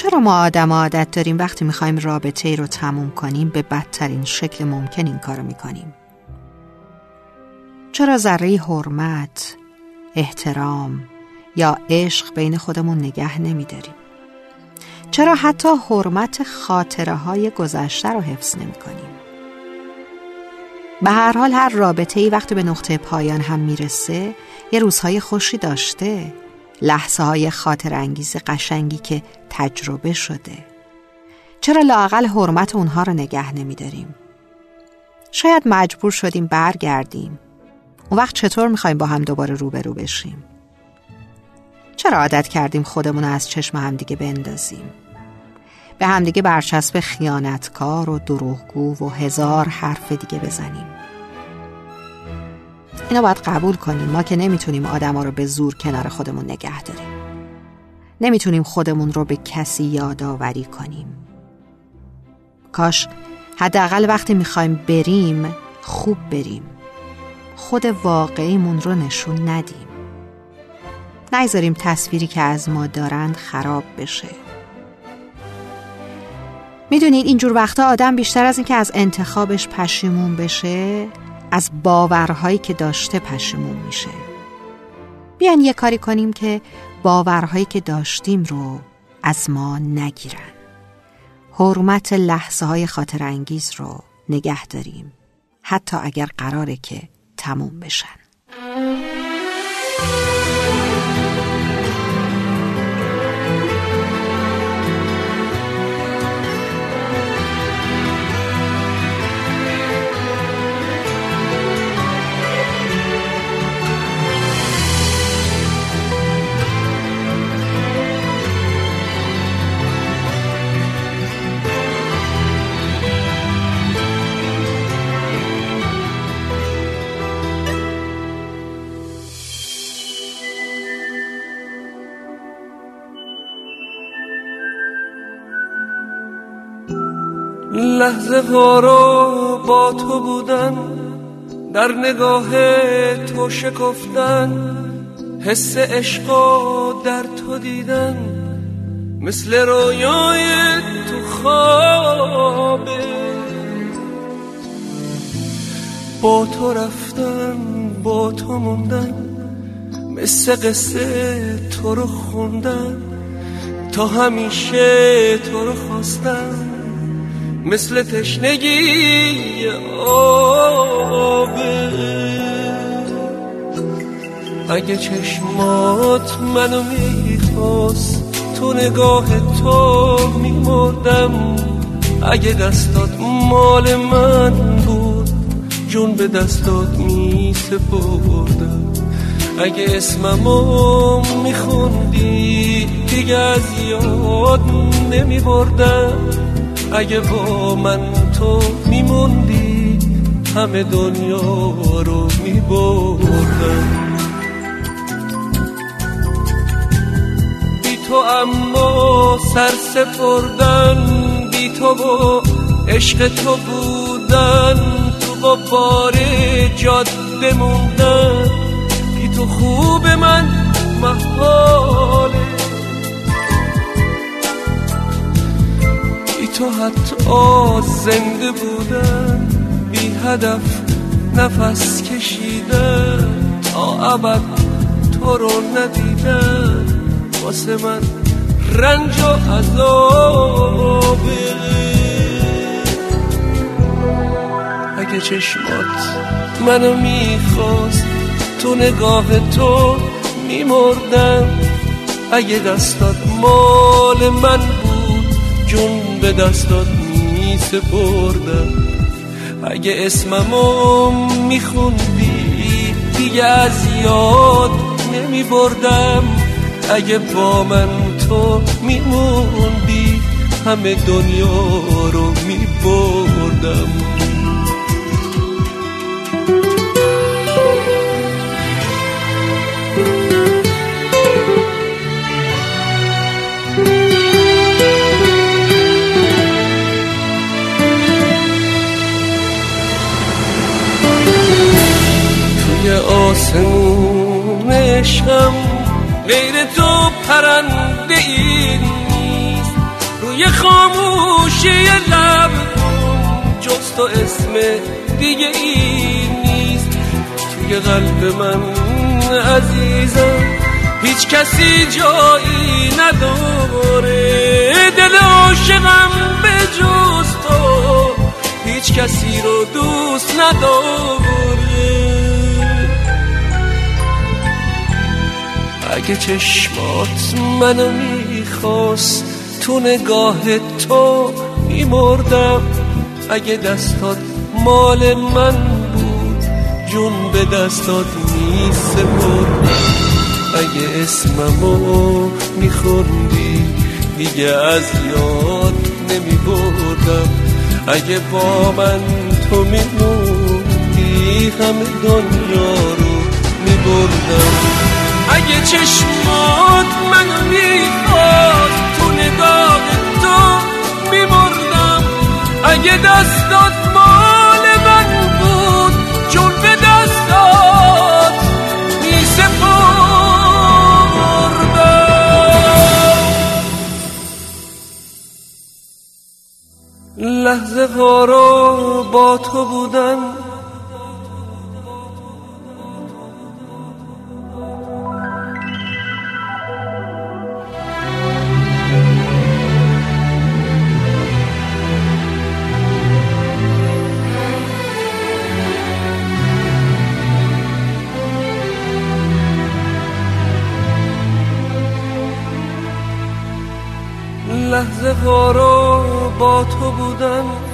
چرا ما آدم عادت داریم وقتی می‌خوایم رابطه ای رو تموم کنیم به بدترین شکل ممکن این کارو می‌کنیم چرا ذره حرمت احترام یا عشق بین خودمون نگه نمیداریم چرا حتی حرمت خاطره های گذشته رو حفظ نمی کنیم؟ به هر حال هر رابطه ای وقتی به نقطه پایان هم می‌رسه یه روزهای خوشی داشته لحظه های خاطر انگیز قشنگی که تجربه شده چرا لاقل حرمت اونها رو نگه نمیداریم؟ شاید مجبور شدیم برگردیم اون وقت چطور می‌خوایم با هم دوباره روبرو بشیم؟ چرا عادت کردیم خودمون از چشم همدیگه بندازیم؟ به همدیگه برچسب خیانتکار و دروغگو و هزار حرف دیگه بزنیم اینا باید قبول کنیم. ما که نمی‌تونیم آدما رو به زور کنار خودمون نگه داریم. نمی‌تونیم خودمون رو به کسی یادآوری کنیم. کاش حداقل وقتی می‌خوایم بریم خوب بریم. خود واقعیمون رو نشون ندیم. نگذاریم تصویری که از ما دارند خراب بشه. می‌دونید اینجور وقتا آدم بیشتر از اینکه از انتخابش پشیمون بشه از باورهایی که داشته پشیمون میشه. بیان یه کاری کنیم که باورهایی که داشتیم رو از ما نگیرن. حرمت لحظه های خاطر انگیز رو نگه داریم. حتی اگر قراره که تموم بشن. لحظه ها رو با تو بودن در نگاه تو شکفتن حس عشق در تو دیدن مثل رویای تو خوابه با تو رفتن با تو موندن مثل قصه تو رو خوندن تا همیشه تو رو خواستن مثل تشنگی آبه اگه چشمات منو می‌خواست تو نگاه تو میمردم. اگه دستات مال من بود جون به دستات میسپردم. اگه اسممو میخوندی دیگه از یاد نمیبردم. اگه با من تو میموندی همه دنیا رو میبردم. بی تو اما سر سپردن بی تو با عشق تو بودن تو با بار جاده موندن بی تو خوب من محاله تو حتی زنده بودن بی هدف نفس کشیدن تا ابد تو رو ندیدن واسه من رنج و عذابه اگه چشمات منو می‌خواست تو نگاه تو میمردم. اگه دستات مال من جون به دستات می سپردم. اگه اسممو میخوندی دیگه از یاد نمی بردم اگه با من تو میموندی همه دنیا رو می بردم آسمون عشقم غیر تو پرنده ای توی خاموشی لب جز تو اسم دیگه این نیست. توی قلب من عزیزم هیچ کسی جایی نداره. دل عاشقم به جز تو هیچ کسی رو دوست نداره. اگه چشمات منو می‌خواست تو نگاه تو میمردم. اگه دستات مال من بود جون به دستات میسپردم. اگه اسممو میخوندی دیگه از یاد نمیبردم. اگه با من تو میموندی همه دنیا رو میبردم. اگه چشمات منو می‌خواست تو نگاه تو میمردم اگه دستات مال من بود چون به دستات میسپردم. لحظه ها رو با تو بودن لحظه ها رو با تو بودن